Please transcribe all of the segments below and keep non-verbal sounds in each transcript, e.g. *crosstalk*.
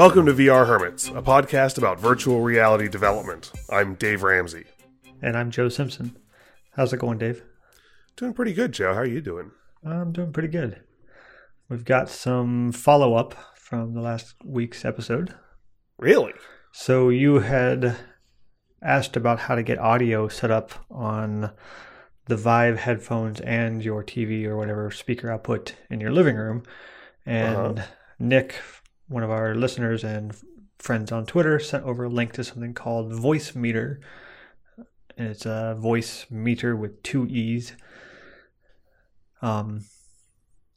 Welcome to VR Hermits, a podcast about virtual reality development. I'm Dave Ramsey. And I'm Joe Simpson. How's it going, Dave? Doing pretty good, Joe. How are you doing? I'm doing pretty good. We've got some follow up from the last week's episode. Really? So you had asked about how to get audio set up on the Vive headphones and your TV or whatever speaker output in your living room. And uh-huh. Nick, one of our listeners and friends on Twitter, sent over a link to something called Voicemeeter. And it's a voice meter with two E's. Um,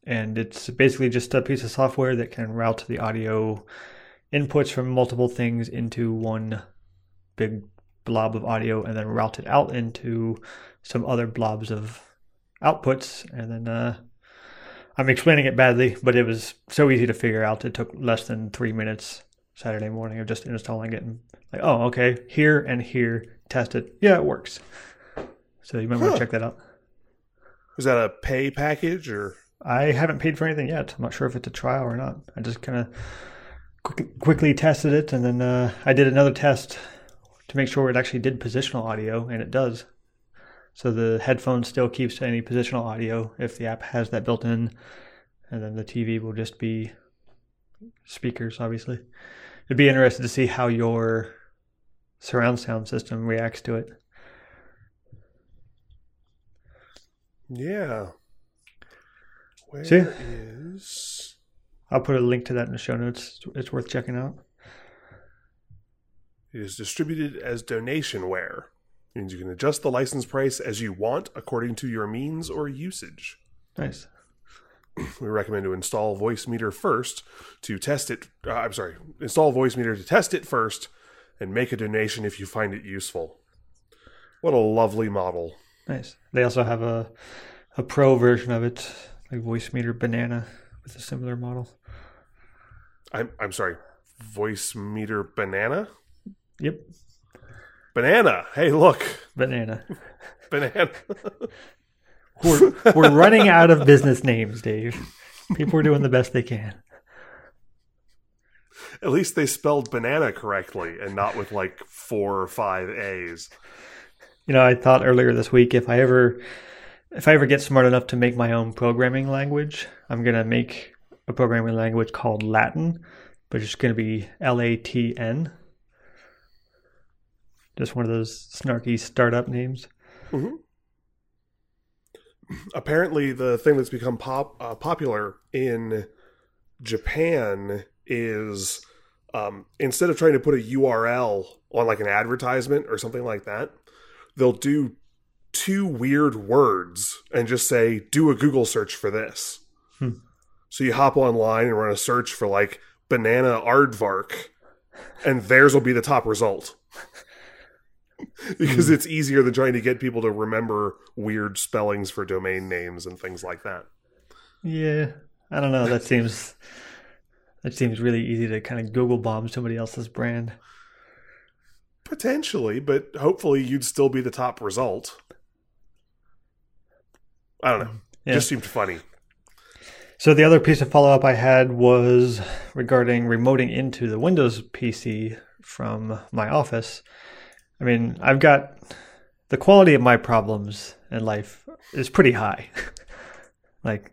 and it's basically just a piece of software that can route the audio inputs from multiple things into one big blob of audio and then route it out into some other blobs of outputs and then uh, i'm explaining it badly but it was so easy to figure out. It took less than three minutes saturday morning of just installing it and like oh okay here and here test it. Yeah it works. So you might huh. want to check that out. Is that a pay package or? I haven't paid for anything yet. I'm not sure if it's a trial or not. I just kind of quick, quickly tested it and then uh, i did another test to make sure it actually did positional audio, and it does. So the headphone still keeps any positional audio if the app has that built in, and then the TV will just be speakers, obviously. It'd be interesting to see how your surround sound system reacts to it. Yeah. Where see? is? I'll put a link to that in the show notes. It's worth checking out. It is distributed as donationware. Means you can adjust the license price as you want according to your means or usage. Nice. *clears throat* We recommend to install Voicemeeter first to test it. Uh, I'm sorry, install Voicemeeter to test it first and make a donation if you find it useful. What a lovely model. Nice. They also have a a pro version of it, like Voicemeeter Banana with a similar model. I'm I'm sorry, Voicemeeter Banana? Yep. Banana. Hey, look. Banana. Banana. we're, we're running out of business names, Dave. People are doing the best they can. At least they spelled banana correctly and not with like four or five A's. You know, I thought earlier this week if I ever if I ever get smart enough to make my own programming language, I'm gonna make a programming language called Latin, but it's gonna be L A T N just one of those snarky startup names. Mm-hmm. Apparently, the thing that's become pop uh, popular in Japan is um, instead of trying to put a URL on like an advertisement or something like that, they'll do two weird words and just say, "Do a Google search for this." Hmm. So you hop online and run a search for like banana aardvark, and theirs will be the top result. *laughs* *laughs* because mm. it's easier than trying to get people to remember weird spellings for domain names and things like that. Yeah, I don't know. That seems that seems really easy to kind of Google bomb somebody else's brand. Potentially, but hopefully you'd still be the top result. I don't know. Yeah. Just seemed funny. So the other piece of follow up I had was regarding remoting into the Windows PC from my office. I mean, I've got the quality of my problems in life is pretty high. *laughs* like,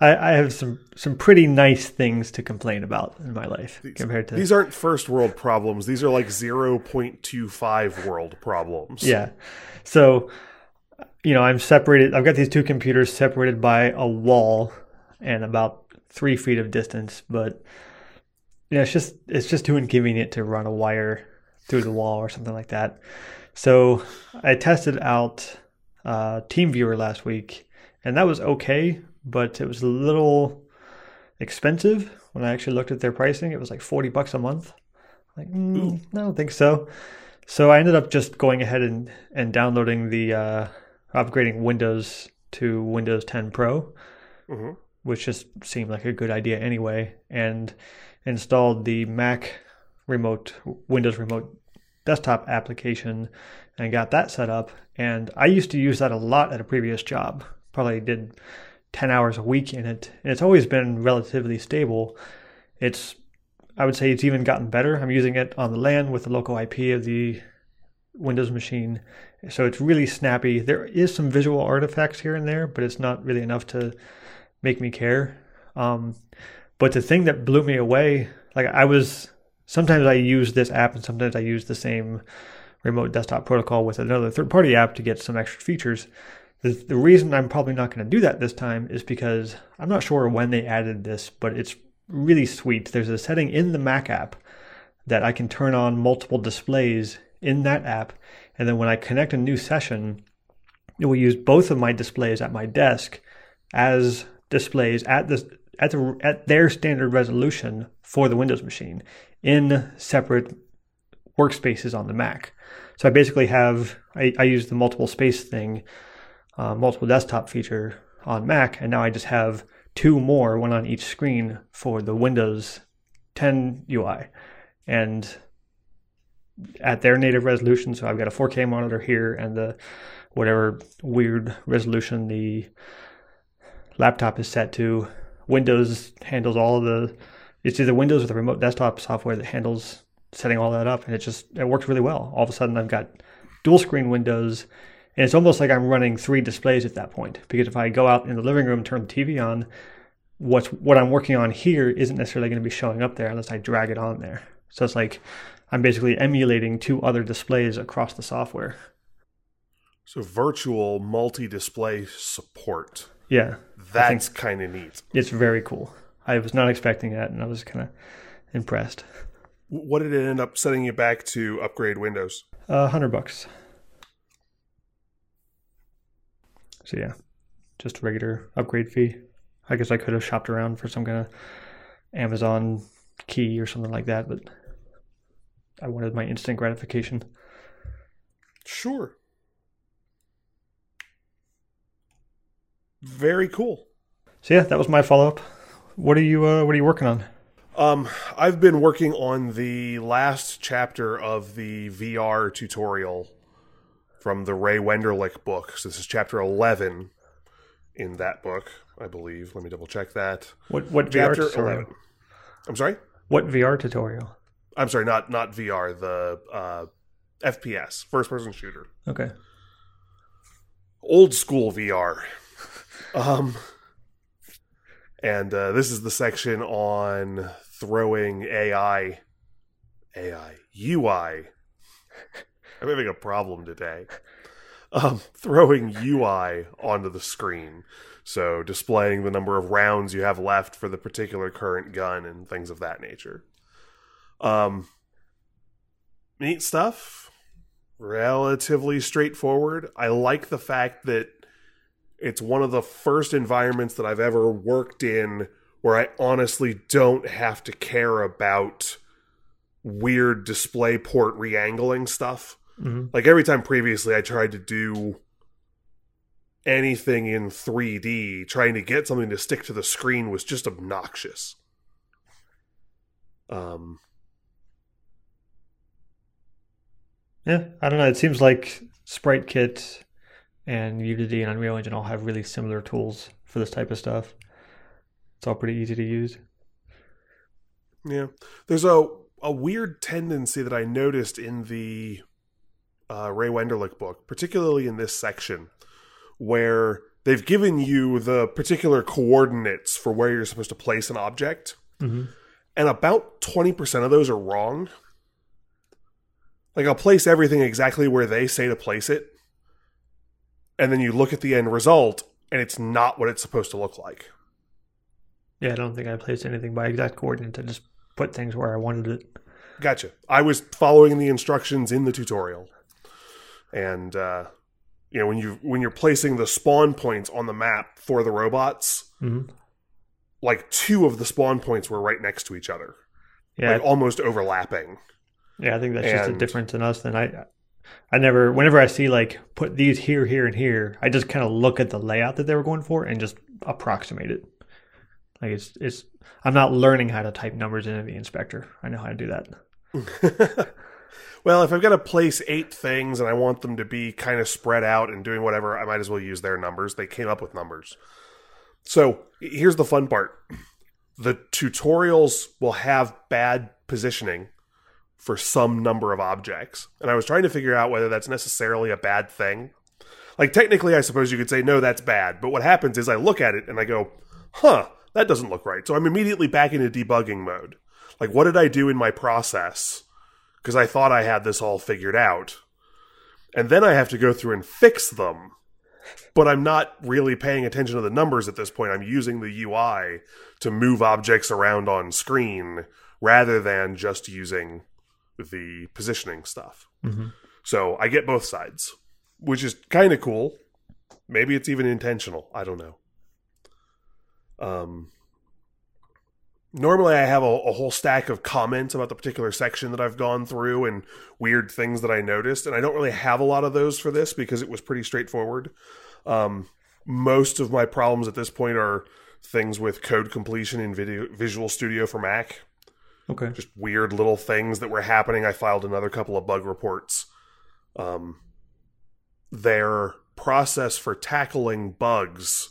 I, I, have some some pretty nice things to complain about in my life these, compared to these aren't first world problems. These are like zero point two five world problems. Yeah. So, you know, I'm separated. I've got these two computers separated by a wall and about three feet of distance, but you know, it's just it's just too inconvenient to run a wire through the wall or something like that. So I tested out uh, TeamViewer last week, and that was okay, but it was a little expensive when I actually looked at their pricing. It was like forty bucks a month. Like, mm, I don't think so. So I ended up just going ahead and, and downloading the uh, upgrading Windows to Windows 10 Pro, mm-hmm. which just seemed like a good idea anyway, and installed the Mac remote Windows remote desktop application and got that set up. And I used to use that a lot at a previous job. Probably did 10 hours a week in it. And it's always been relatively stable. It's I would say it's even gotten better. I'm using it on the LAN with the local IP of the Windows machine. So it's really snappy. There is some visual artifacts here and there, but it's not really enough to make me care. Um, but the thing that blew me away, like I was, sometimes I use this app and sometimes I use the same remote desktop protocol with another third party app to get some extra features. The, the reason I'm probably not going to do that this time is because I'm not sure when they added this, but it's really sweet. There's a setting in the Mac app that I can turn on multiple displays in that app. And then when I connect a new session, it will use both of my displays at my desk as displays at the at the at their standard resolution for the Windows machine in separate workspaces on the Mac. So I basically have I, I use the multiple space thing, uh, multiple desktop feature on Mac, and now I just have two more, one on each screen for the Windows 10 UI, and at their native resolution. So I've got a 4K monitor here and the whatever weird resolution the laptop is set to. Windows handles all the. It's either Windows or the remote desktop software that handles setting all that up, and it just it works really well. All of a sudden, I've got dual screen windows, and it's almost like I'm running three displays at that point. Because if I go out in the living room, turn the TV on, what's what I'm working on here isn't necessarily going to be showing up there unless I drag it on there. So it's like I'm basically emulating two other displays across the software. So virtual multi-display support. Yeah, That's kind of neat. it's very cool. I was not expecting that, and I was kind of impressed. What did it end up setting you back to upgrade Windows? A uh, hundred bucks. So yeah, just a regular upgrade fee. I guess I could have shopped around for some kind of Amazon key or something like that, but I wanted my instant gratification. Sure. Very cool. So yeah, that was my follow up. What are you uh, What are you working on? Um, I've been working on the last chapter of the VR tutorial from the Ray Wenderlich book. So this is chapter eleven in that book, I believe. Let me double check that. What What VR Chapter tutorial? eleven. I'm sorry. What VR tutorial? I'm sorry. Not not VR. The uh, FPS, first person shooter. Okay. old school VR. *laughs* Um, and uh, this is the section on throwing AI, AI, UI. I'm having a problem today. Um, throwing UI onto the screen. So displaying the number of rounds you have left for the particular current gun and things of that nature. Um, neat stuff relatively straightforward. I like the fact that it's one of the first environments that I've ever worked in where I honestly don't have to care about weird display port re-angling stuff. hmm Like every time previously I tried to do anything in 3D, trying to get something to stick to the screen was just obnoxious. Um Yeah, I don't know. It seems like Sprite Kit and Unity and Unreal Engine all have really similar tools for this type of stuff. It's all pretty easy to use. Yeah, there's a a weird tendency that I noticed in the uh, Ray Wenderlich book, particularly in this section, where they've given you the particular coordinates for where you're supposed to place an object, hmm and about twenty percent of those are wrong. Like I'll place everything exactly where they say to place it, and then you look at the end result, and it's not what it's supposed to look like. Yeah, I don't think I placed anything by exact coordinates. I just put things where I wanted it. Gotcha. I was following the instructions in the tutorial, and uh, you know when you when you're placing the spawn points on the map for the robots, hmm like two of the spawn points were right next to each other, Yeah, like almost overlapping. yeah. I think that's just a difference in us. Than I, I never. Whenever I see like put these here, here, and here, I just kind of look at the layout that they were going for and just approximate it. Like it's it's. I'm not learning how to type numbers into the inspector. I know how to do that. *laughs* well, if I've got to place eight things and I want them to be kind of spread out and doing whatever, I might as well use their numbers. They came up with numbers. So here's the fun part. the tutorials will have bad positioning for some number of objects. And I was trying to figure out whether that's necessarily a bad thing. Like, technically, I suppose you could say, no, that's bad. But what happens is I look at it and I go, huh, that doesn't look right. So I'm immediately back into debugging mode. Like, what did I do in my process? Because I thought I had this all figured out. And then I have to go through and fix them. But I'm not really paying attention to the numbers at this point. I'm using the UI to move objects around on screen rather than just using the positioning stuff. Mm-hmm. So I get both sides, which is kind of cool. Maybe it's even intentional. I don't know. Um, normally I have a, a, whole stack of comments about the particular section that I've gone through and weird things that I noticed, and I don't really have a lot of those for this because it was pretty straightforward. Um, most of my problems at this point are things with code completion in video, Visual Studio for Mac. Okay. Just weird little things that were happening. I filed another couple of bug reports. Um, their process for tackling bugs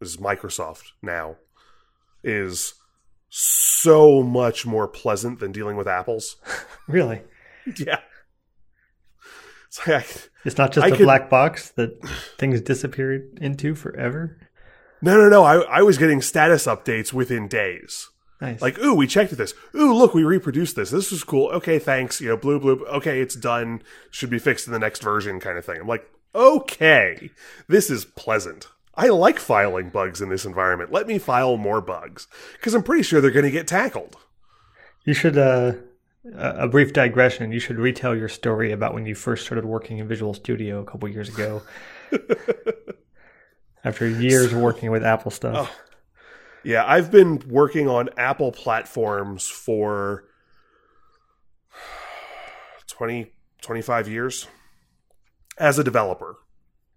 is Microsoft now is so much more pleasant than dealing with apples. *laughs* really? yeah. It's, like it's not just I a could, black box that things disappeared into forever. No, no, no. I, I was getting status updates within days. Nice. Like, ooh, we checked this. Ooh, look, we reproduced this. This was cool. Okay, thanks. You know, blue, blue. Okay, it's done. Should be fixed in the next version, kind of thing. I'm like, okay, this is pleasant. I like filing bugs in this environment. Let me file more bugs because I'm pretty sure they're going to get tackled. You should, uh, a brief digression. You should retell your story about when you first started working in Visual Studio a couple years ago. *laughs* After years so, working with Apple stuff. Oh, yeah, I've been working on Apple platforms for 20, 25 years as a developer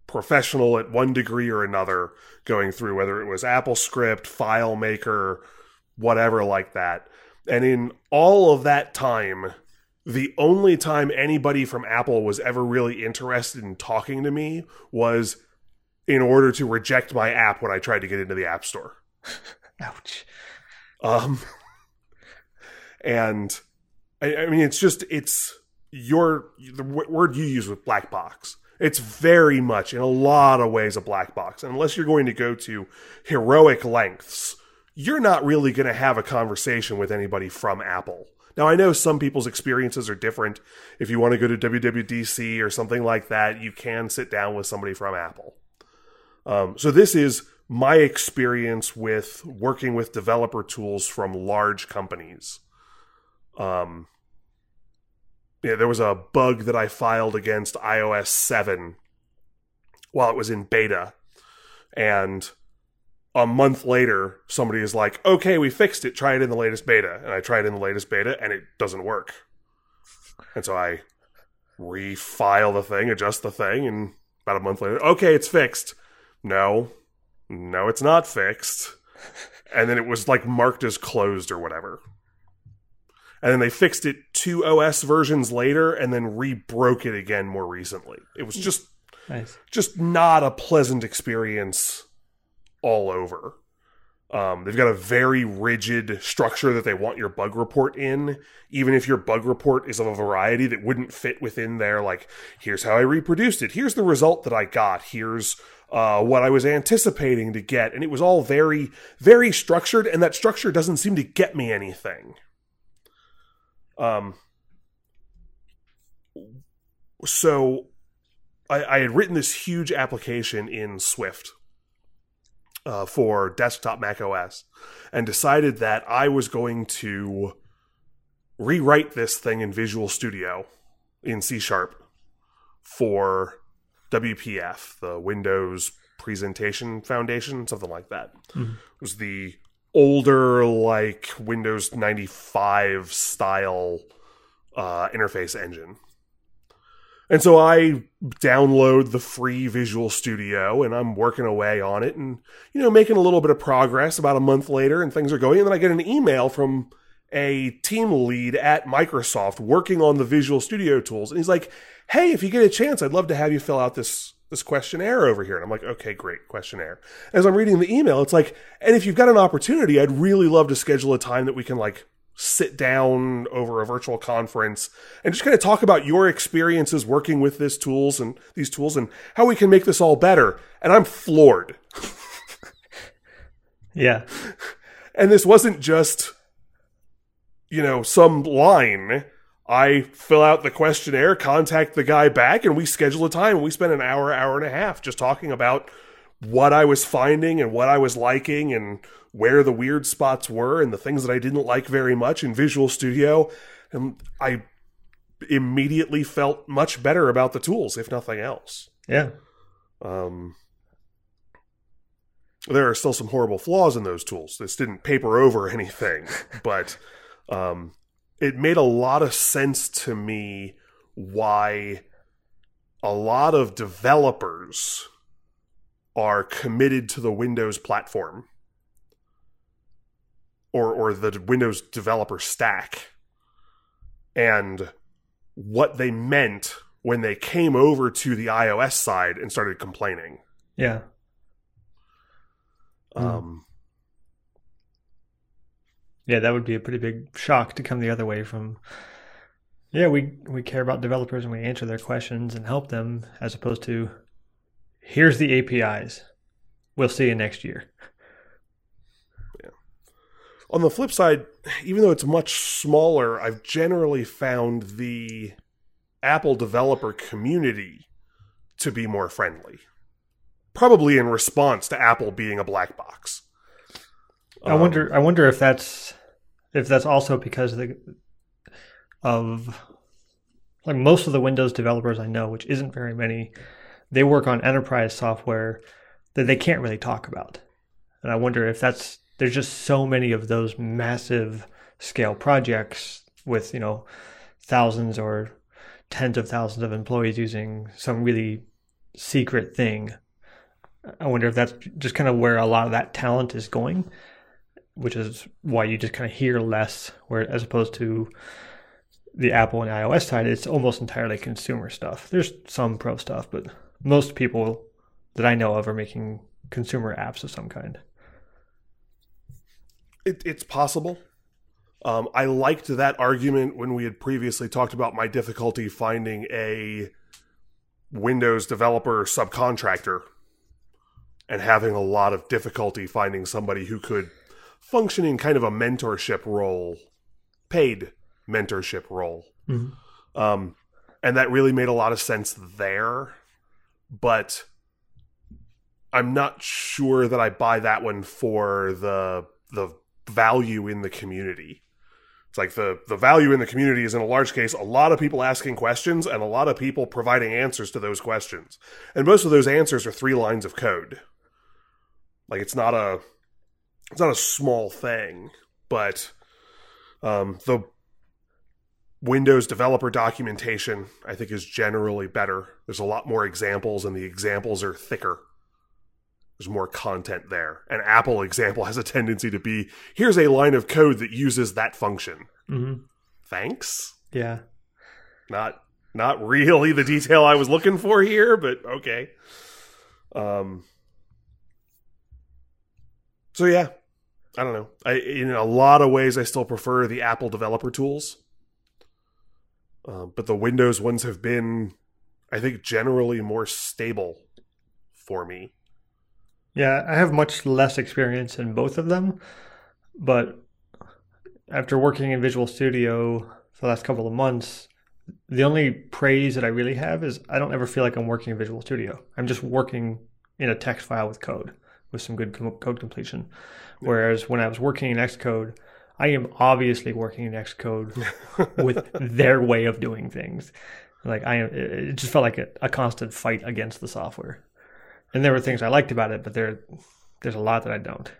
professional at one degree or another going through whether it was AppleScript, FileMaker, whatever like that. And in all of that time, the only time anybody from Apple was ever really interested in talking to me was in order to reject my app when I tried to get into the App Store. *laughs* Ouch. Um and I, I mean it's just it's your the word you use with black box it's very much, in a lot of ways, a black box. And unless you're going to go to heroic lengths, you're not really going to have a conversation with anybody from Apple. Now, I know some people's experiences are different. If you want to go to WWDC or something like that, you can sit down with somebody from Apple. Um, so, this is my experience with working with developer tools from large companies. Um, yeah, there was a bug that I filed against iOS 7 while it was in beta. And a month later, somebody is like, okay, we fixed it. Try it in the latest beta. And I tried it in the latest beta and it doesn't work. And so I refile the thing, adjust the thing, and about a month later, okay, it's fixed. No, no, it's not fixed. And then it was like marked as closed or whatever and then they fixed it two OS versions later and then rebroke it again more recently. It was just nice. just not a pleasant experience all over. Um, they've got a very rigid structure that they want your bug report in, even if your bug report is of a variety that wouldn't fit within there. Like, here's how I reproduced it. Here's the result that I got. Here's uh, what I was anticipating to get. And it was all very, very structured, and that structure doesn't seem to get me anything. Um, so I, I had written this huge application in Swift uh, for desktop Mac OS and decided that I was going to rewrite this thing in Visual Studio in C Sharp for WPF, the Windows Presentation Foundation, something like that. Mm-hmm. It was the older like Windows 95 style uh, interface engine. And so I download the free Visual Studio and I'm working away on it and, you know, making a little bit of progress about a month later and things are going. And then I get an email from a team lead at Microsoft working on the Visual Studio tools, and he's like, "Hey, if you get a chance, I'd love to have you fill out this this questionnaire over here." And I'm like, "Okay, great, questionnaire." As I'm reading the email, it's like, "And if you've got an opportunity, I'd really love to schedule a time that we can like sit down over a virtual conference and just kind of talk about your experiences working with this tools and these tools and how we can make this all better." And I'm floored. *laughs* Yeah. *laughs* And this wasn't just, you know, some line. I fill out the questionnaire, contact the guy back, and we schedule a time. We spend an hour, hour and a half just talking about what I was finding and what I was liking and where the weird spots were and the things that I didn't like very much in Visual Studio. And I immediately felt much better about the tools, if nothing else. Yeah. Um, there are still some horrible flaws in those tools. This didn't paper over anything, *laughs* but um, it made a lot of sense to me why a lot of developers are committed to the Windows platform or or the Windows developer stack and what they meant when they came over to the iOS side and started complaining. Yeah. Um, Yeah, that would be a pretty big shock to come the other way from yeah, we we care about developers and we answer their questions and help them as opposed to here's the APIs. We'll see you next year. Yeah. On the flip side, even though it's much smaller, I've generally found the Apple developer community to be more friendly. Probably in response to Apple being a black box. I wonder I wonder if that's if that's also because of the of like most of the Windows developers I know, which isn't very many, they work on enterprise software that they can't really talk about. And I wonder if that's there's just so many of those massive scale projects with, you know, thousands or tens of thousands of employees using some really secret thing. I wonder if that's just kind of where a lot of that talent is going, which is why you just kind of hear less, where as opposed to the Apple and iOS side, it's almost entirely consumer stuff. There's some pro stuff, but most people that I know of are making consumer apps of some kind. It, it's possible. Um, I liked that argument when we had previously talked about my difficulty finding a Windows developer subcontractor and having a lot of difficulty finding somebody who could function in kind of a mentorship role, paid mentorship role. Mm-hmm. Um, and that really made a lot of sense there. But I'm not sure that I buy that one for the the value in the community. It's like the the value in the community is in a large case a lot of people asking questions and a lot of people providing answers to those questions. And most of those answers are three lines of code. Like it's not a it's not a small thing, but um, the Windows developer documentation I think is generally better. There's a lot more examples and the examples are thicker there's more content there. An Apple example has a tendency to be here's a line of code that uses that function. Mm-hmm. Thanks. Yeah. Not not really the detail I was looking for here, but okay. Um. So yeah, I don't know. I in a lot of ways I still prefer the Apple developer tools, uh, but the Windows ones have been, I think, generally more stable for me. Yeah, I have much less experience in both of them, but after working in Visual Studio for the last couple of months, the only praise that I really have is I don't ever feel like I'm working in Visual Studio. I'm just working in a text file with code, with some good code completion. Whereas when I was working in Xcode, I am obviously working in Xcode *laughs* with their way of doing things. Like I am, it just felt like a, a constant fight against the software and there were things I liked about it, but there there's a lot that I don't.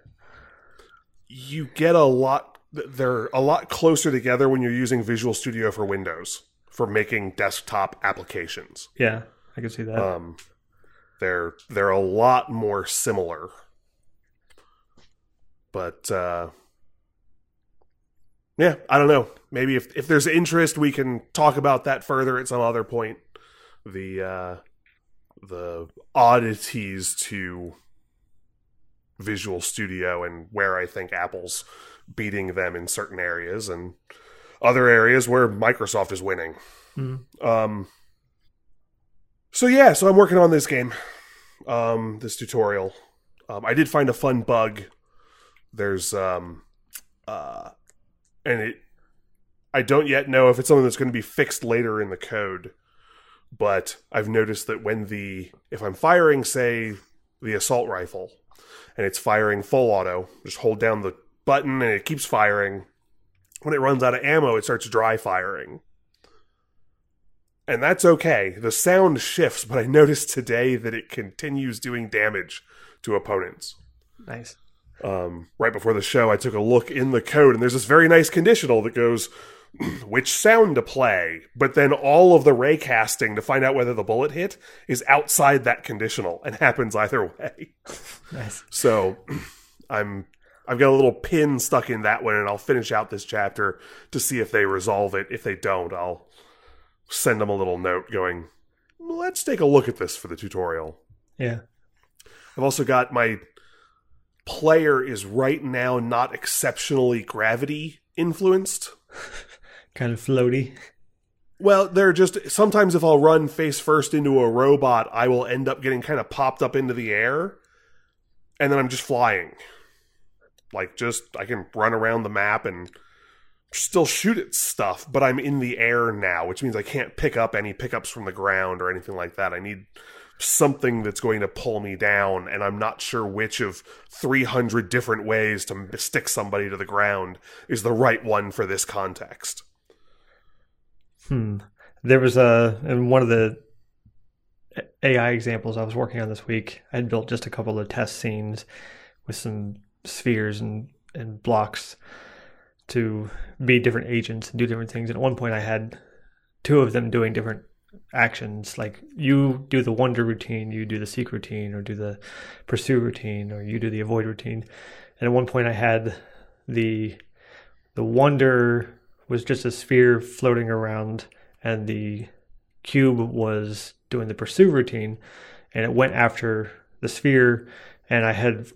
You get a lot they're a lot closer together when you're using Visual Studio for Windows for making desktop applications. Yeah, I can see that. Um they're they're a lot more similar. But uh yeah, I don't know. Maybe if if there's interest, we can talk about that further at some other point. The uh, the oddities to Visual Studio and where I think Apple's beating them in certain areas and other areas where Microsoft is winning. Mm. Um, so yeah, so I'm working on this game, um, this tutorial. Um, I did find a fun bug. There's um, uh, and it. I don't yet know if it's something that's going to be fixed later in the code, but I've noticed that when the if I'm firing, say, the assault rifle, and it's firing full auto, just hold down the button and it keeps firing. When it runs out of ammo, it starts dry firing and that's okay. The sound shifts, but I noticed today that it continues doing damage to opponents. Nice. Um, right before the show, I took a look in the code, and there's this very nice conditional that goes *clears throat* which sound to play, but then all of the ray casting to find out whether the bullet hit is outside that conditional and *laughs* happens either way. Nice. So *clears throat* I'm I've got a little pin stuck in that one, and I'll finish out this chapter to see if they resolve it. If they don't, I'll send them a little note going, let's take a look at this for the tutorial. Yeah. I've also got my player is right now not exceptionally gravity influenced. *laughs* Kind of floaty. Well, they're just sometimes if I'll run face first into a robot, I will end up getting kind of popped up into the air and then I'm just flying. Like just I can run around the map and still shoot at stuff, but I'm in the air now, which means I can't pick up any pickups from the ground or anything like that. I need something that's going to pull me down, and I'm not sure which of 300 different ways to stick somebody to the ground is the right one for this context. Hmm. There was a in one of the AI examples I was working on this week. I had built just a couple of test scenes with some spheres and and blocks to be different agents and do different things. And at one point, I had two of them doing different actions. Like you do the wonder routine, you do the seek routine, or do the pursue routine, or you do the avoid routine. And at one point, I had the the wonder was just a sphere floating around, and the cube was doing the pursue routine, and it went after the sphere. And I had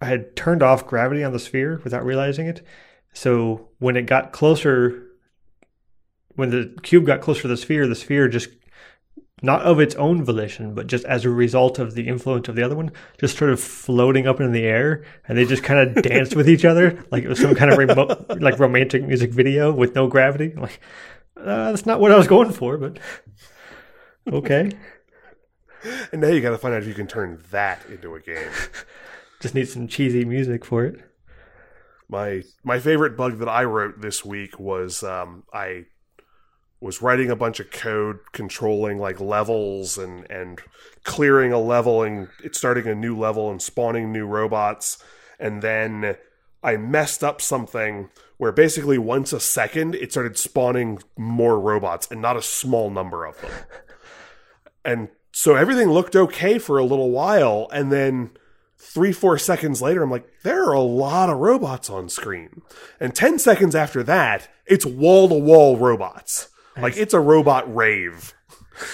I had turned off gravity on the sphere without realizing it, so when it got closer, when the cube got closer to the sphere, the sphere just not of its own volition, but just as a result of the influence of the other one, just sort of floating up in the air, and they just kind of *laughs* danced with each other like it was some kind of remote, like romantic music video with no gravity. I'm like, uh, that's not what I was going for, but okay. And now you got to find out if you can turn that into a game. *laughs* just need some cheesy music for it my my favorite bug that I wrote this week was um, I was writing a bunch of code controlling like levels and and clearing a level and starting a new level and spawning new robots and then I messed up something where basically once a second it started spawning more robots and not a small number of them. And so everything looked okay for a little while and then three, four seconds later, I'm like, there are a lot of robots on screen. And 10 seconds after that, it's wall to wall robots. Like it's a robot rave.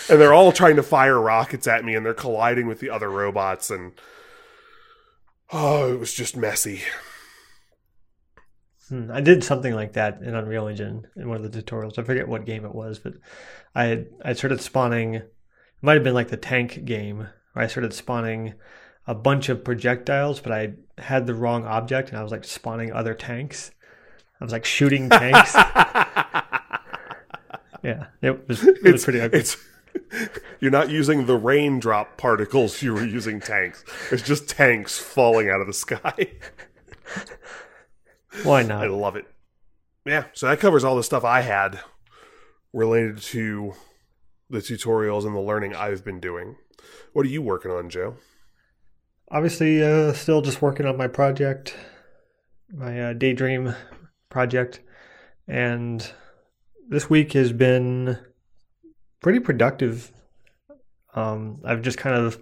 and they're all trying to fire rockets at me and they're colliding with the other robots. And oh, it was just messy. Hmm, I did something like that in Unreal Engine in one of the tutorials. I forget what game it was, but I I started spawning. It might have been like the tank game where I started spawning a bunch of projectiles, but I had the wrong object and I was like spawning other tanks. I was like shooting tanks. *laughs* yeah, it was, it was pretty ugly. It's, you're not using the raindrop particles, you were using tanks. It's just tanks falling out of the sky. *laughs* Why not? I love it. Yeah, so that covers all the stuff I had related to the tutorials and the learning I've been doing. What are you working on, Joe? Obviously uh, still just working on my project my uh, daydream project. And this week has been pretty productive. Um, i've just kind of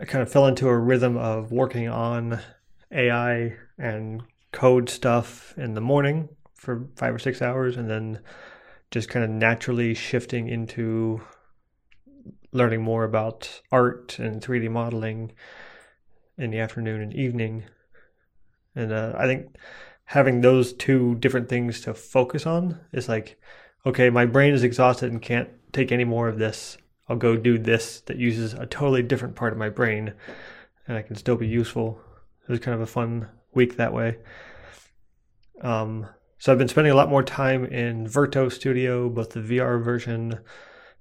i kind of fell into a rhythm of working on ai and code stuff in the morning for five or six hours and then just kind of naturally shifting into learning more about art and 3D modeling in the afternoon and evening. And uh, I think having those two different things to focus on is like, okay, my brain is exhausted and can't take any more of this. I'll go do this that uses a totally different part of my brain and I can still be useful. It was kind of a fun week that way. Um, so I've been spending a lot more time in Verto Studio, both the VR version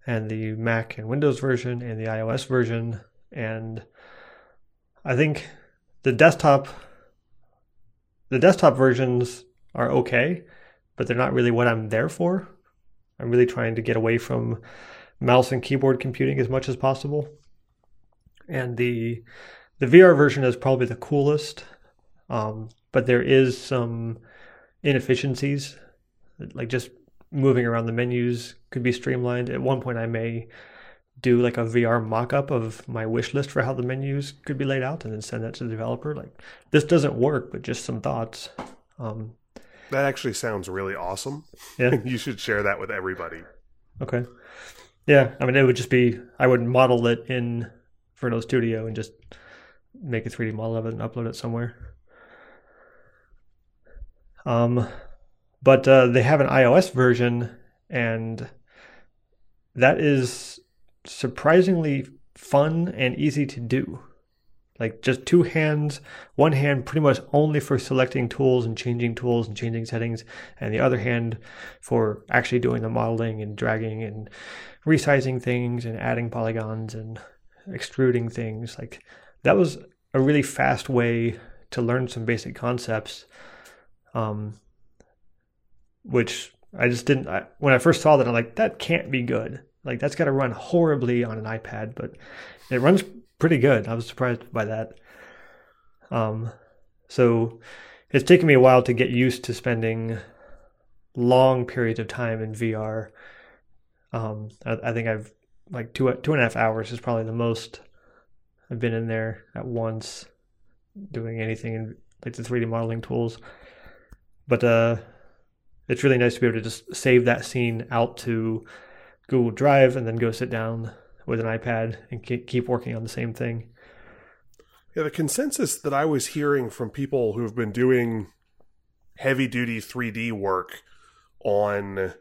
and the Mac and Windows version and the iOS version. And I think the desktop the desktop versions are okay, but they're not really what I'm there for. I'm really trying to get away from mouse and keyboard computing as much as possible. And the the VR version is probably the coolest, um, but there is some inefficiencies, like just moving around the menus could be streamlined. At one point, I may do like a VR mock-up of my wish list for how the menus could be laid out, and then send that to the developer. Like this doesn't work, but just some thoughts. Um, that actually sounds really awesome. Yeah, *laughs* you should share that with everybody. Okay. Yeah, I mean, it would just be I would model it in Verto Studio and just make a 3D model of it and upload it somewhere. Um, but uh, they have an iOS version, and that is surprisingly fun and easy to do. Like just two hands, one hand pretty much only for selecting tools and changing tools and changing settings, and the other hand for actually doing the modeling and dragging and resizing things and adding polygons and extruding things. Like that was a really fast way to learn some basic concepts, um, which I just didn't. I, when I first saw that, I'm like, that can't be good. Like that's got to run horribly on an iPad, but it runs pretty good. I was surprised by that. Um, so it's taken me a while to get used to spending long periods of time in VR. Um, I, I think I've like two two and a half hours is probably the most I've been in there at once doing anything in like the 3D modeling tools. But uh, it's really nice to be able to just save that scene out to Google Drive and then go sit down with an iPad and keep working on the same thing. Yeah, the consensus that I was hearing from people who've been doing heavy duty 3D work on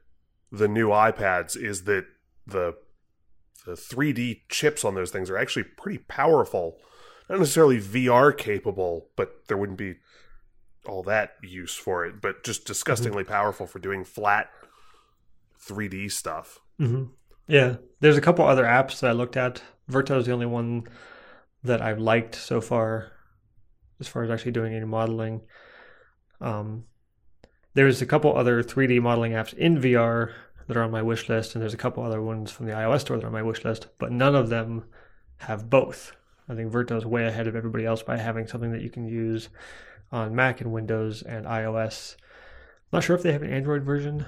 the new iPads is that the the 3D chips on those things are actually pretty powerful. Not necessarily VR capable, but there wouldn't be all that use for it, but just disgustingly mm-hmm. powerful for doing flat 3D stuff. Mm-hmm. Yeah, there's a couple other apps that I looked at. Verto is the only one that I've liked so far, as far as actually doing any modeling. Um, there's a couple other 3D modeling apps in VR that are on my wish list, and there's a couple other ones from the iOS store that are on my wish list, but none of them have both. I think Verto is way ahead of everybody else by having something that you can use on Mac and Windows and iOS. I'm not sure if they have an Android version.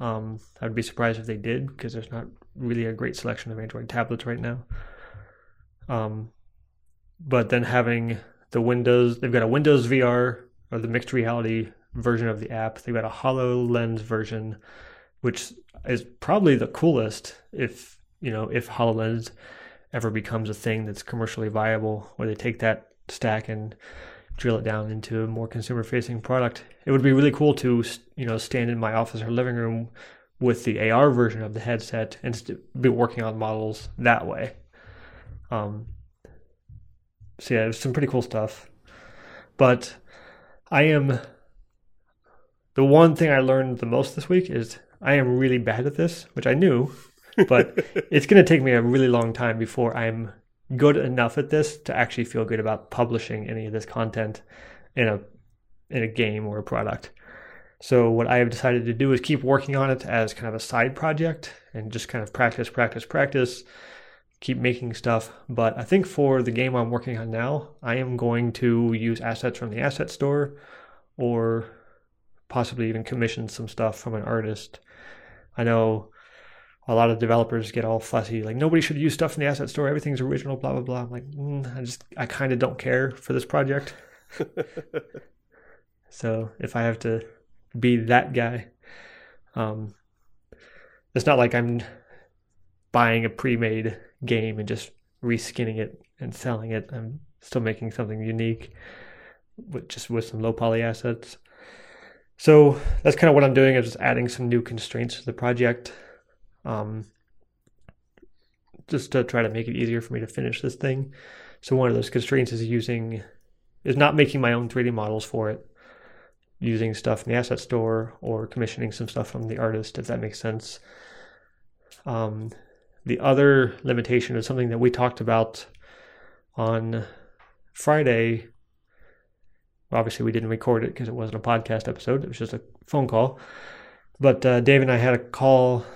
Um, I'd be surprised if they did because there's not really a great selection of Android tablets right now. Um, but then having the Windows, they've got a Windows VR or the mixed reality version of the app. They've got a HoloLens version, which is probably the coolest if you know if HoloLens ever becomes a thing that's commercially viable, where they take that stack and drill it down into a more consumer facing product. It would be really cool to you know stand in my office or living room with the AR version of the headset and be working on models that way. Um, so yeah, it's some pretty cool stuff. But I am the one thing I learned the most this week is I am really bad at this, which I knew, but *laughs* it's going to take me a really long time before I'm good enough at this to actually feel good about publishing any of this content in a in a game or a product. So what I have decided to do is keep working on it as kind of a side project and just kind of practice, practice, practice, keep making stuff. But I think for the game I'm working on now, I am going to use assets from the asset store or possibly even commission some stuff from an artist I know a lot of developers get all fussy, like nobody should use stuff in the asset store. Everything's original, blah blah blah. I'm like, mm, I just, I kind of don't care for this project. *laughs* so if I have to be that guy. Um, it's not like I'm buying a pre-made game and just reskinning it and selling it. I'm still making something unique, with just with some low poly assets. So that's kind of what I'm doing. I'm just adding some new constraints to the project, um, just to try to make it easier for me to finish this thing. So one of those constraints is using is not making my own 3D models for it, using stuff in the asset store or commissioning some stuff from the artist, if that makes sense. Um, the other limitation is something that we talked about on Friday. Obviously, we didn't record it because it wasn't a podcast episode, it was just a phone call. But uh, Dave and I had a call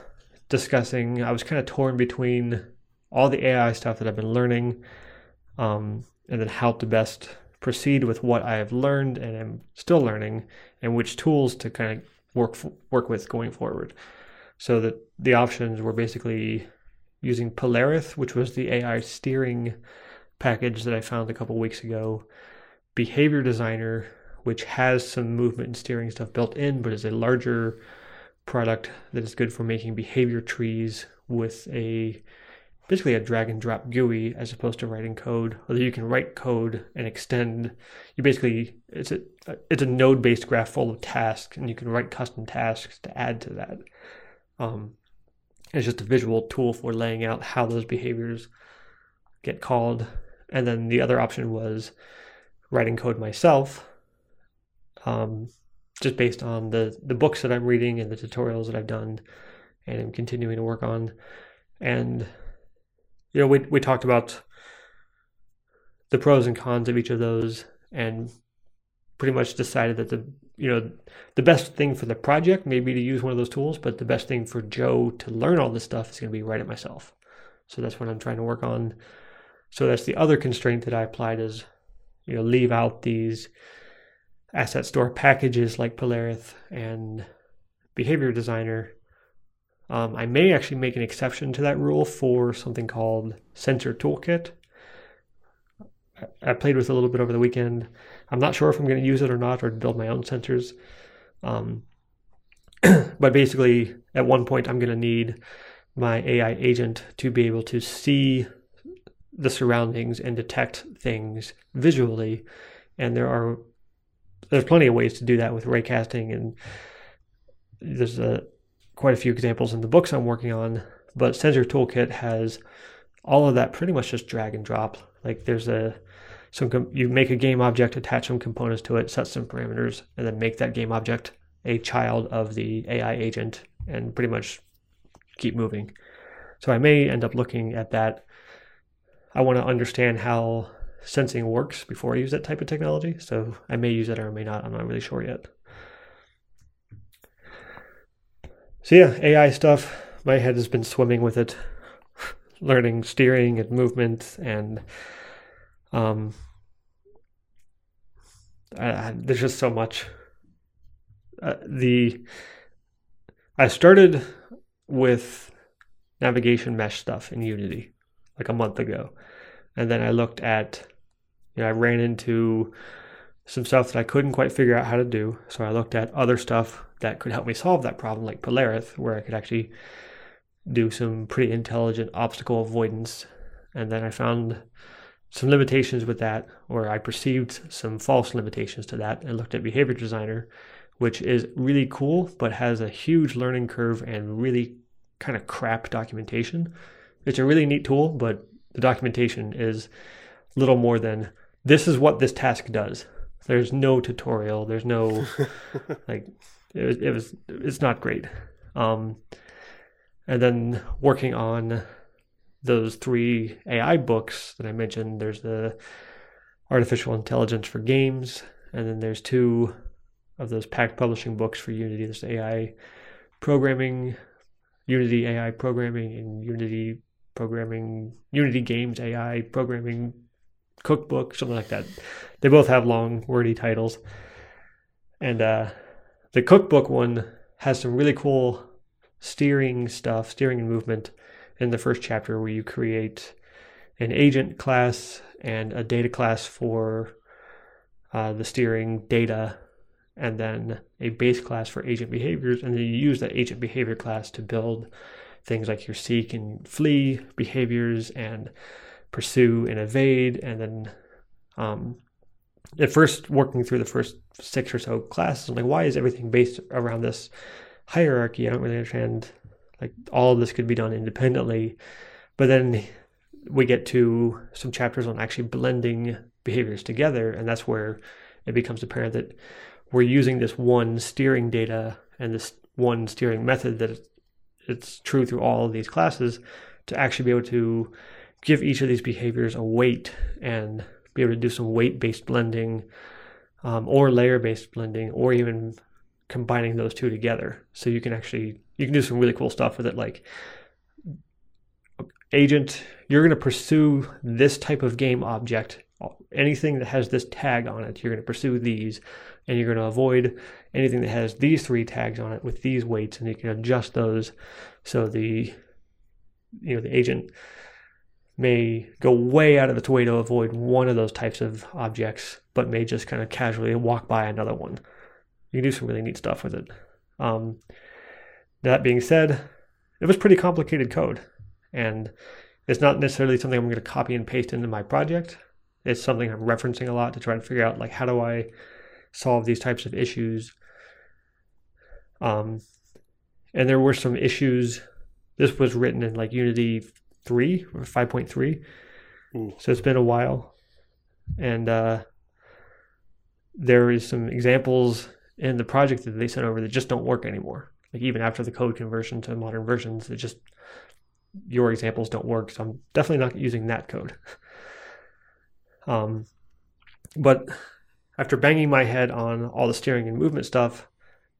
discussing, I was kind of torn between all the AI stuff that I've been learning um, and then how to best proceed with what I have learned and am still learning and which tools to kind of work work with going forward. So that the options were basically using Polarith, which was the AI steering package that I found a couple weeks ago, Behavior Designer, which has some movement and steering stuff built in, but is a larger product that is good for making behavior trees with a basically a drag and drop GUI as opposed to writing code. Although you can write code and extend, you basically it's a it's a node based graph full of tasks, and you can write custom tasks to add to that. Um, it's just a visual tool for laying out how those behaviors get called. And then the other option was writing code myself, um, just based on the the books that I'm reading and the tutorials that I've done, and I'm continuing to work on. And you know, we we talked about the pros and cons of each of those, and pretty much decided that the you know the best thing for the project may be to use one of those tools, but the best thing for Joe to learn all this stuff is going to be write it myself. So that's what I'm trying to work on. So that's the other constraint that I applied is, you know, leave out these asset store packages like Polarith and Behavior Designer um, I may actually make an exception to that rule for something called Sensor Toolkit. I played with it a little bit over the weekend. I'm not sure if I'm going to use it or not, or build my own sensors. Um, *clears throat* but basically, at one point, I'm going to need my AI agent to be able to see the surroundings and detect things visually. And there are there's plenty of ways to do that with raycasting, and there's a quite a few examples in the books I'm working on, but Sensor Toolkit has all of that pretty much just drag and drop. Like there's a some com- you make a game object, attach some components to it, set some parameters, and then make that game object a child of the AI agent, and pretty much keep moving. So I may end up looking at that. I want to understand how sensing works before I use that type of technology. So I may use it or I may not. I'm not really sure yet. So yeah, AI stuff. My head has been swimming with it, *laughs* learning steering and movement, and um, I, there's just so much. Uh, the I started with navigation mesh stuff in Unity like a month ago, and then I looked at, you know, I ran into some stuff that I couldn't quite figure out how to do. So I looked at other stuff that could help me solve that problem, like Polarith, where I could actually do some pretty intelligent obstacle avoidance. And then I found some limitations with that, or I perceived some false limitations to that, and looked at Behavior Designer, which is really cool, but has a huge learning curve and really kind of crap documentation. It's a really neat tool, but the documentation is little more than this is what this task does. There's no tutorial. There's no *laughs* like it was, it was it's not great. Um, and then working on those three AI books that I mentioned, there's the artificial intelligence for games, and then there's two of those Packt Publishing books for Unity. There's AI programming, Unity AI programming, and Unity programming, Unity games AI programming cookbook, something like that. They both have long, wordy titles. And uh, the cookbook one has some really cool steering stuff, steering and movement in the first chapter where you create an agent class and a data class for uh, the steering data and then a base class for agent behaviors, and then you use that agent behavior class to build things like your seek and flee behaviors and pursue and evade, and then um, at first working through the first six or so classes, I'm like, why is everything based around this hierarchy? I don't really understand. Like all of this could be done independently, but then we get to some chapters on actually blending behaviors together, and that's where it becomes apparent that we're using this one steering data and this one steering method that it's true through all of these classes to actually be able to give each of these behaviors a weight and be able to do some weight based blending um, or layer based blending or even combining those two together. So you can actually you can do some really cool stuff with it like agent you're going to pursue this type of game object. Anything that has this tag on it you're going to pursue these and you're going to avoid anything that has these three tags on it with these weights and you can adjust those. So the you know the agent may go way out of its way to avoid one of those types of objects but may just kind of casually walk by another one you can do some really neat stuff with it um, that being said it was pretty complicated code and it's not necessarily something i'm going to copy and paste into my project it's something i'm referencing a lot to try to figure out like how do i solve these types of issues. Um, and there were some issues. This was written in like Unity 3 or 5.3. So it's been a while. And uh, there is some examples in the project that they sent over that just don't work anymore. Like even after the code conversion to modern versions, it just your examples don't work. So I'm definitely not using that code. *laughs* Um, but after banging my head on all the steering and movement stuff,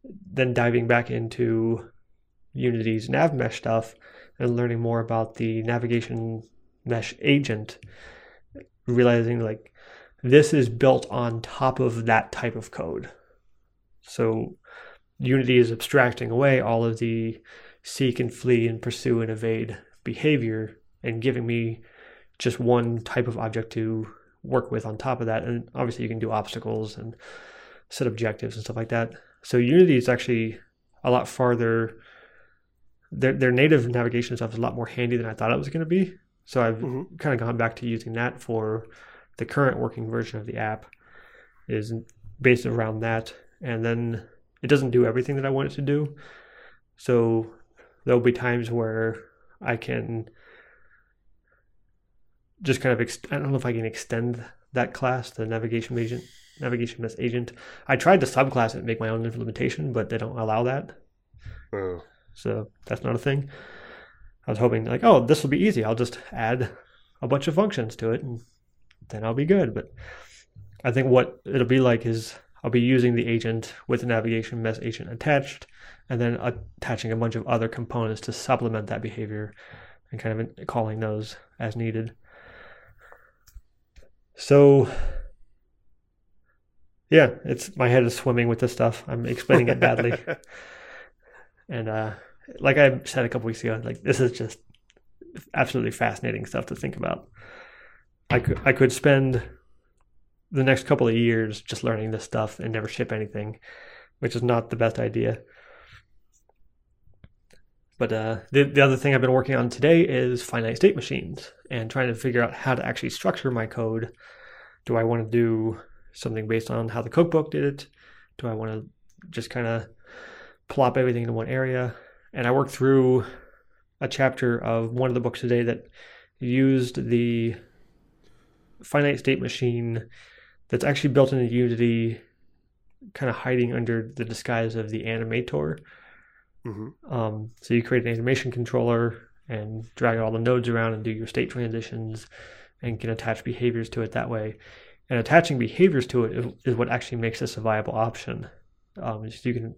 then diving back into Unity's nav mesh stuff and learning more about the navigation mesh agent, realizing like this is built on top of that type of code. So Unity is abstracting away all of the seek and flee and pursue and evade behavior and giving me just one type of object to work with on top of that. And obviously, you can do obstacles and set objectives and stuff like that. So Unity is actually a lot farther. Their their native navigation stuff is a lot more handy than I thought it was going to be. So I've mm-hmm. kind of gone back to using that for the current working version of the app. Is based around that, and then it doesn't do everything that I want it to do. So there'll be times where I can just kind of ex- I don't know if I can extend that class, the navigation agent, navigation mesh agent. I tried to subclass it and make my own implementation, but they don't allow that. Oh. So that's not a thing. I was hoping like, oh, this will be easy. I'll just add a bunch of functions to it, and then I'll be good. But I think what it'll be like is I'll be using the agent with the navigation mesh agent attached, and then attaching a bunch of other components to supplement that behavior, and kind of calling those as needed. So yeah, it's my head is swimming with this stuff. I'm explaining it badly. *laughs* and uh like I said a couple weeks ago, like this is just absolutely fascinating stuff to think about. I could I could spend the next couple of years just learning this stuff and never ship anything, which is not the best idea. But uh, the, the other thing I've been working on today is finite state machines and trying to figure out how to actually structure my code. Do I want to do something based on how the cookbook did it? Do I want to just kind of plop everything into one area? And I worked through a chapter of one of the books today that used the finite state machine that's actually built into Unity, kind of hiding under the disguise of the animator. Mm-hmm. Um, so you create an animation controller and drag all the nodes around and do your state transitions and can attach behaviors to it that way. And attaching behaviors to it is what actually makes this a viable option. Um, you can,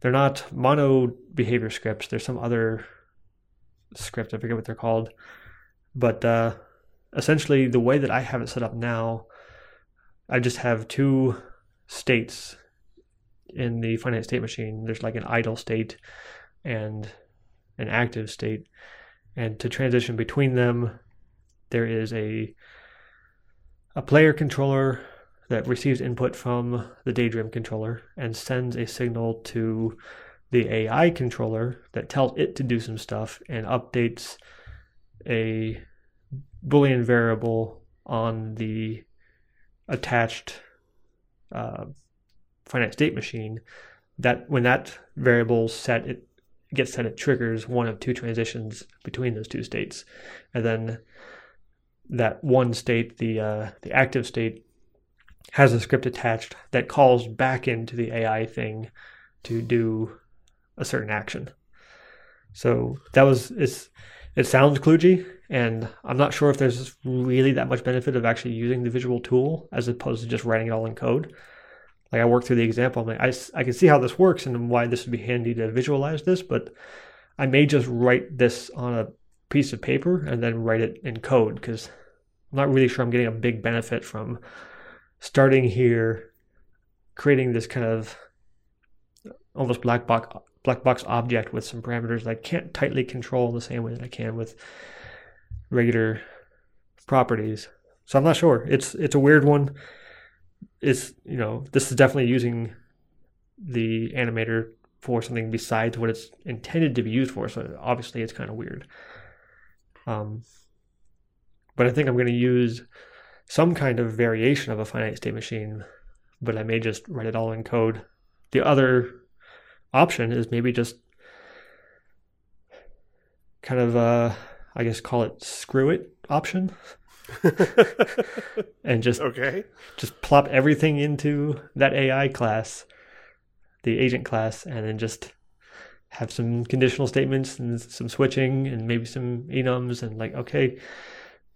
they're not mono behavior scripts. There's some other script. I forget what they're called, but uh, essentially the way that I have it set up now, I just have two states in the finite state machine, there's like an idle state and an active state. And to transition between them, there is a a player controller that receives input from the Daydream controller and sends a signal to the AI controller that tells it to do some stuff and updates a Boolean variable on the attached uh, finite state machine. That when that variable set, it gets set, it triggers one of two transitions between those two states, and then that one state, the uh, the active state, has a script attached that calls back into the AI thing to do a certain action. So that was it's it sounds kludgy, and I'm not sure if there's really that much benefit of actually using the visual tool as opposed to just writing it all in code. Like I worked through the example, I'm like, I, I can see how this works and why this would be handy to visualize this, but I may just write this on a piece of paper and then write it in code because I'm not really sure I'm getting a big benefit from starting here, creating this kind of almost black box black box object with some parameters that I can't tightly control the same way that I can with regular properties. So I'm not sure. It's it's a weird one. It's you know this is definitely using the animator for something besides what it's intended to be used for. So obviously it's kind of weird. Um, but I think I'm going to use some kind of variation of a finite state machine, but I may just write it all in code. The other option is maybe just kind of uh I guess call it screw it option. *laughs* and just okay. just plop everything into that AI class, the agent class, and then just have some conditional statements and some switching and maybe some enums and like okay,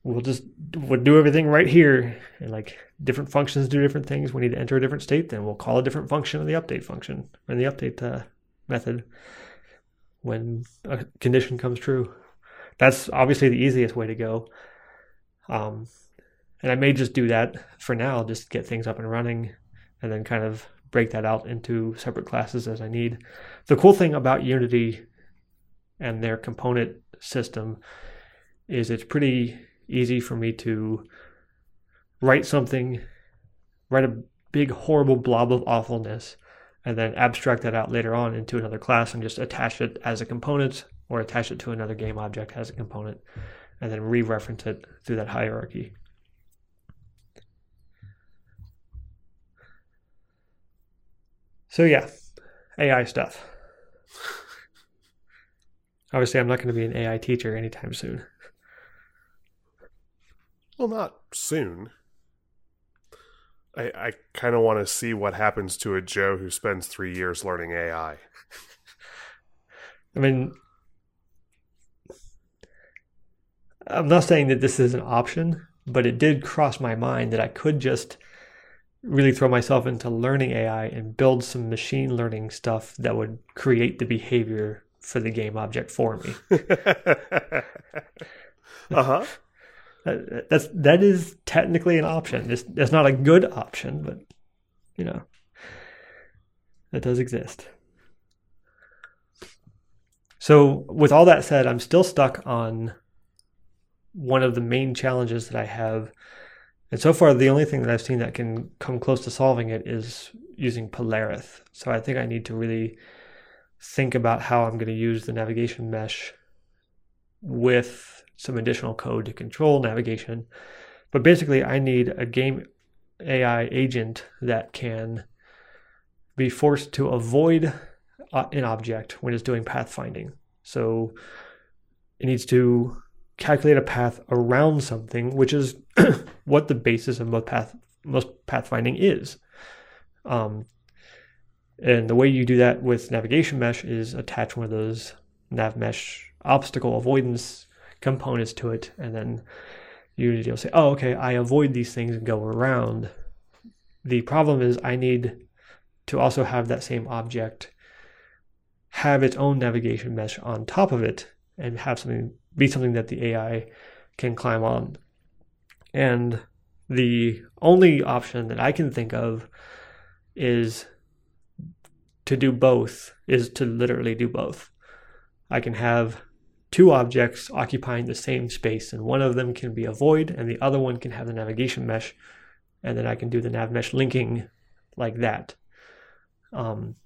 we'll just we'll do everything right here. And like different functions do different things. We need to enter a different state then we'll call a different function in the update function in the update uh, method when a condition comes true. That's obviously the easiest way to go. Um, and i may just do that for now just get things up and running and then kind of break that out into separate classes as i need. The cool thing about unity and their component system is it's pretty easy for me to write something, write a big, horrible blob of awfulness, and then abstract that out later on into another class and just attach it as a component or attach it to another game object as a component, and then re reference it through that hierarchy. So, yeah, AI stuff. *laughs* Obviously, I'm not going to be an AI teacher anytime soon. Well, not soon. I, I kind of want to see what happens to a Joe who spends three years learning AI. I mean, I'm not saying that this is an option, but it did cross my mind that I could just really throw myself into learning AI and build some machine learning stuff that would create the behavior for the game object for me. *laughs* uh huh. Uh, that's that is technically an option. It's, not a good option, but you know, it does exist. So, with all that said, I'm still stuck on one of the main challenges that I have. And so far, the only thing that I've seen that can come close to solving it is using Polarith. So, I think I need to really think about how I'm going to use the navigation mesh with some additional code to control navigation. But basically, I need a game AI agent that can be forced to avoid uh, an object when it's doing pathfinding. So it needs to calculate a path around something, which is *coughs* what the basis of most path most pathfinding is. Um, and the way you do that with navigation mesh is attach one of those nav mesh obstacle avoidance components to it, and then will say, "Oh, okay, I avoid these things and go around." The problem is I need to also have that same object have its own navigation mesh on top of it and have something be something that the AI can climb on. And the only option that I can think of is to do both, is to literally do both. I can have two objects occupying the same space, and one of them can be a void, and the other one can have the navigation mesh and then I can do the nav mesh linking like that. Um,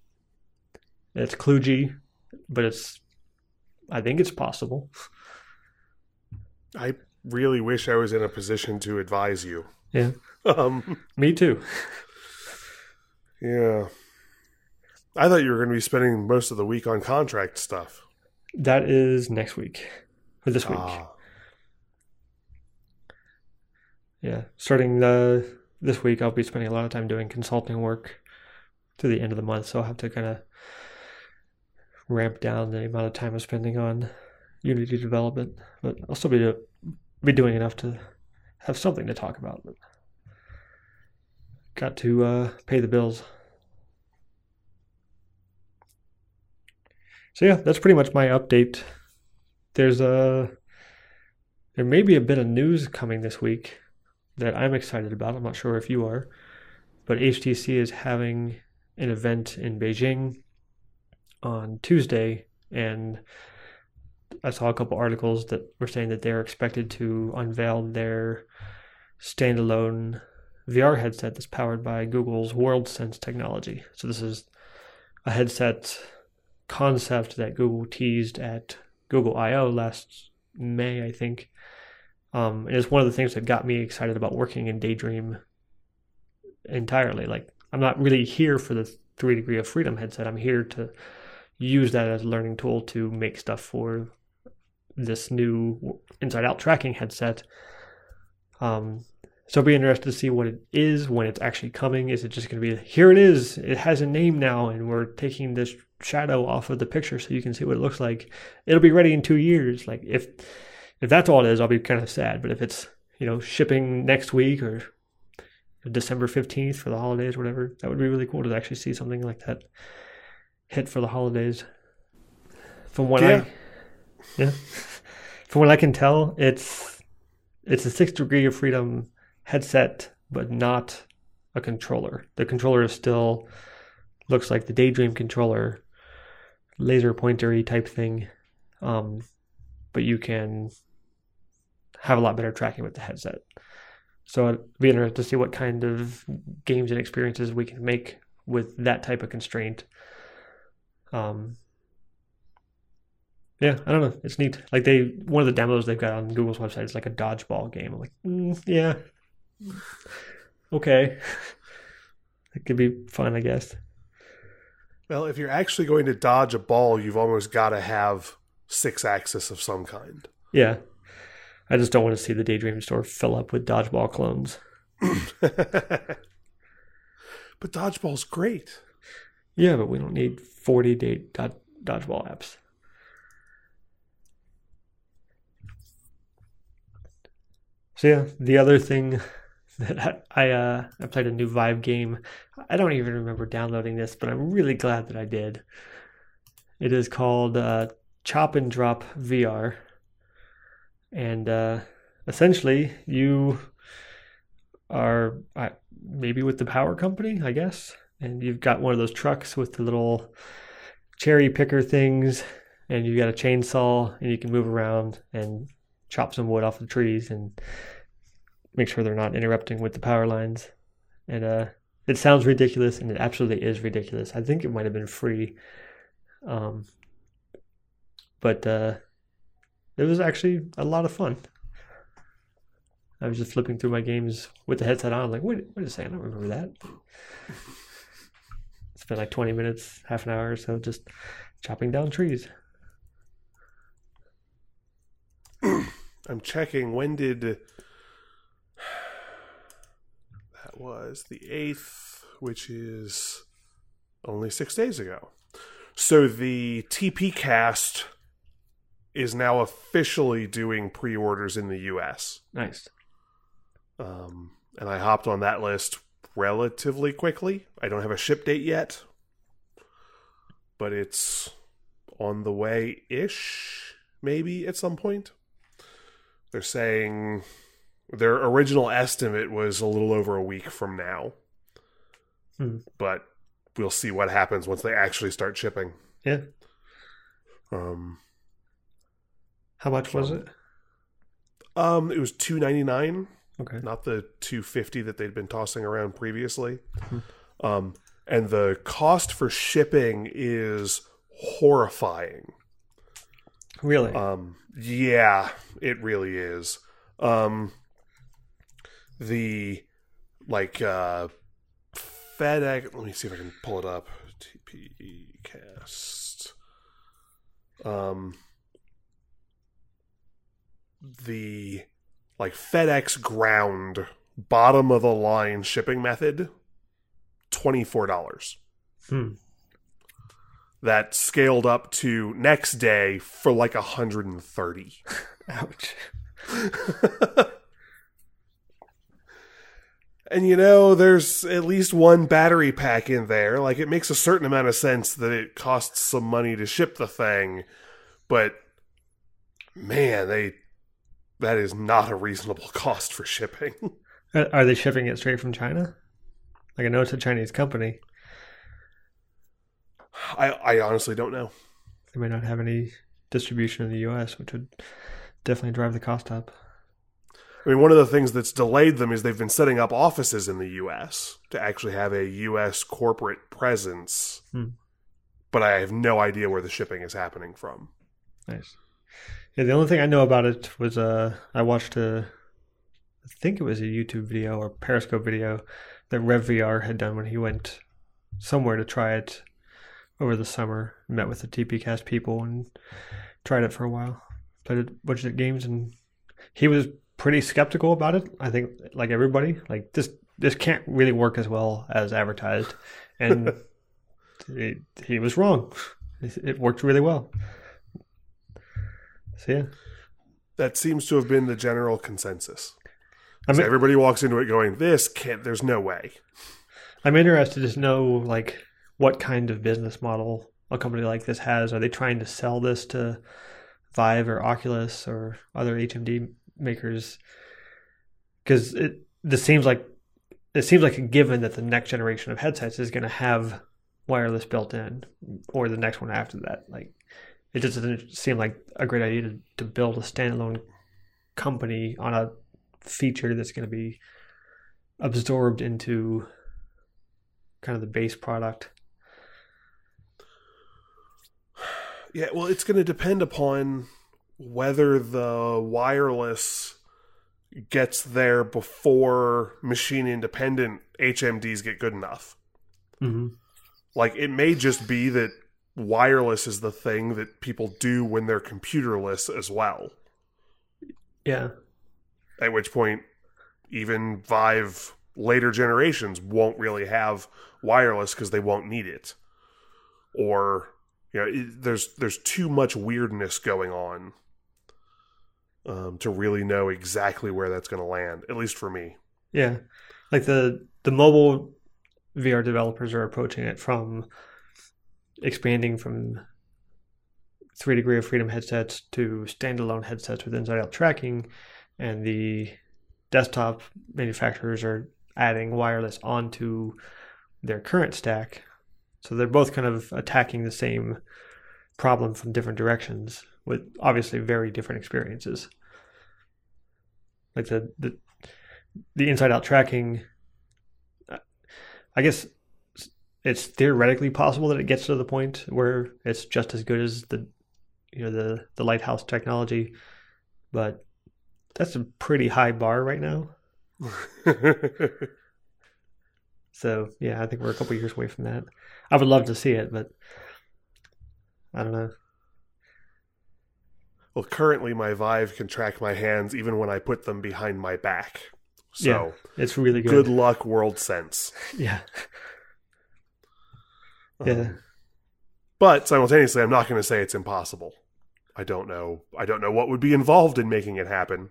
it's kludgy, but it's I think it's possible. I really wish I was in a position to advise you. Yeah. *laughs* Um, Me too. yeah. I thought you were going to be spending most of the week on contract stuff. That is next week or this week. Ah, Yeah, starting the this week, I'll be spending a lot of time doing consulting work to the end of the month, so I'll have to kind of ramp down the amount of time I'm spending on Unity development. But I'll still be do, be doing enough to have something to talk about. But got to uh, pay the bills. So yeah, that's pretty much my update. There's a there may be a bit of news coming this week that I'm excited about. I'm not sure if you are, but HTC is having an event in Beijing on Tuesday, and I saw a couple articles that were saying that they're expected to unveil their standalone VR headset that's powered by Google's WorldSense technology. So this is a headset concept that Google teased at Google I/O last May, I think. Um, and it's one of the things that got me excited about working in Daydream entirely. Like, I'm not really here for the three degree of freedom headset. I'm here to use that as a learning tool to make stuff for this new inside out tracking headset. Um, so I'll be interested to see what it is when it's actually coming. Is it just going to be here it is? It has a name now, and we're taking this shadow off of the picture so you can see what it looks like. It'll be ready in two years. Like if if that's all it is, I'll be kind of sad. But if it's you know shipping next week or December fifteenth for the holidays, whatever, that would be really cool to actually see something like that hit for the holidays. From what Yeah. I yeah, from what I can tell, it's it's a six degree of freedom headset, but not a controller. The controller is still looks like the Daydream controller, laser pointery type thing, um, but you can have a lot better tracking with the headset. So it'd be interesting to see what kind of games and experiences we can make with that type of constraint. Um, yeah, I don't know. It's neat. Like they, one of the demos they've got on Google's website is like a dodgeball game. I'm like, mm, yeah, okay, it could be fun, I guess. well, if you're actually going to dodge a ball, you've almost got to have six axis of some kind. Yeah, I just don't want to see the Daydream store fill up with dodgeball clones. *laughs* but dodgeball's great. Yeah, but we don't need forty date dod- dodgeball apps. So yeah, the other thing that I I, uh, I played a new Vive game. I don't even remember downloading this, but I'm really glad that I did. It is called uh, Chop and Drop VR, and uh, essentially you are maybe with the power company, I guess, and you've got one of those trucks with the little cherry picker things, and you got a chainsaw, and you can move around and chop some wood off the trees and make sure they're not interrupting with the power lines. And uh, it sounds ridiculous, and it absolutely is ridiculous. I think it might have been free, um, but uh, it was actually a lot of fun. I was just flipping through my games with the headset on, like, wait, wait a second, I don't remember that. It's been like 20 minutes, half an hour or so just chopping down trees. *clears throat* I'm checking when did that was the 8th, which is only 6 days ago. So the TPcast is now officially doing pre-orders in the US. Nice. Um, and I hopped on that list relatively quickly. I don't have a ship date yet, but it's on the way ish, maybe at some point. They're saying their original estimate was a little over a week from now, Hmm. but we'll see what happens once they actually start shipping. Yeah. Um, How much was it? um, it was two ninety nine Okay. not the 250 that they'd been tossing around previously. Um, and the cost for shipping is horrifying. Really? Um, yeah, it really is. Um, the like uh, FedEx. Let me see if I can pull it up. TP cast. Um, the like FedEx ground bottom of the line shipping method, twenty four dollars Hmm. that scaled up to next day for like a 130 *laughs* Ouch. *laughs* and you know there's at least one battery pack in there like it makes a certain amount of sense that it costs some money to ship the thing but man they that is not a reasonable *laughs* cost for shipping Uh, Are they shipping it straight from China? Like I know it's a Chinese company. i i honestly don't know They may not have any distribution in the U.S., which would definitely drive the cost up. I mean, one of the things that's delayed them is they've been setting up offices in the U.S. to actually have a U.S. corporate presence, Hmm. but I have no idea where the shipping is happening from. Nice. Yeah, the only thing I know about it was uh, I watched a, I think it was a YouTube video or Periscope video that RevVR had done when he went somewhere to try it over the summer. Met with the TPcast people and tried it for a while. Played a bunch of games and he was pretty skeptical about it. I think like everybody, like this this can't really work as well as advertised, and *laughs* it, he was wrong. It, worked really well. So yeah. That seems to have been the general consensus. I So mean, everybody walks into it going, "This can't. There's no way." I'm interested to know like what kind of business model a company like this has. Are they trying to sell this to Vive or Oculus or other HMD makers? Because it this seems like it seems like a given that the next generation of headsets is going to have wireless built in, or the next one after that. Like it just doesn't seem like a great idea to, to build a standalone company on a feature that's going to be absorbed into kind of the base product. Yeah, well, it's going to depend upon whether the wireless gets there before machine independent HMDs get good enough. Mm-hmm. Like it may just be that wireless is the thing that people do when they're computerless as well. Yeah, At which point, even Vive later generations won't really have wireless because they won't need it, or you know, it, there's there's too much weirdness going on um, to really know exactly where that's going to land. At least for me. yeah. Like the the mobile VR developers are approaching it from expanding from three degree of freedom headsets to standalone headsets with inside out tracking, and the desktop manufacturers are adding wireless onto their current stack. So they're both kind of attacking the same problem from different directions with obviously very different experiences. Like the the, the inside out tracking I guess it's theoretically possible that it gets to the point where it's just as good as the you know the the lighthouse technology but that's a pretty high bar right now. *laughs* So yeah i think we're a couple years away from that. I would love to see it but i don't know well, currently my Vive can track my hands even when I put them behind my back. So Yeah. it's really good, good luck, WorldSense. yeah *laughs* Um, yeah but simultaneously i'm not going to say it's impossible i don't know i don't know what would be involved in making it happen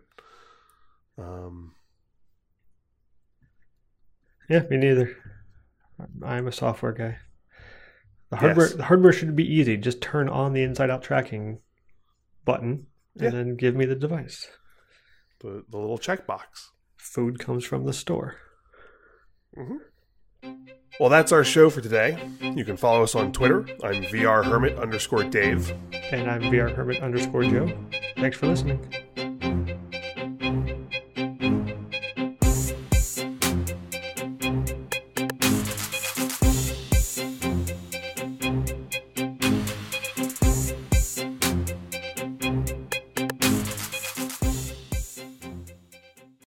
um yeah me neither i'm a software guy the hardware Yes. the hardware should be easy just turn on the inside out tracking button and Yeah. then give me the device. The, the little checkbox. Food comes from the store. Mm-hmm. Well that's our show for today. You can follow us on twitter. I'm vrhermit underscore dave. And i'm vr hermit underscore joe. Thanks for listening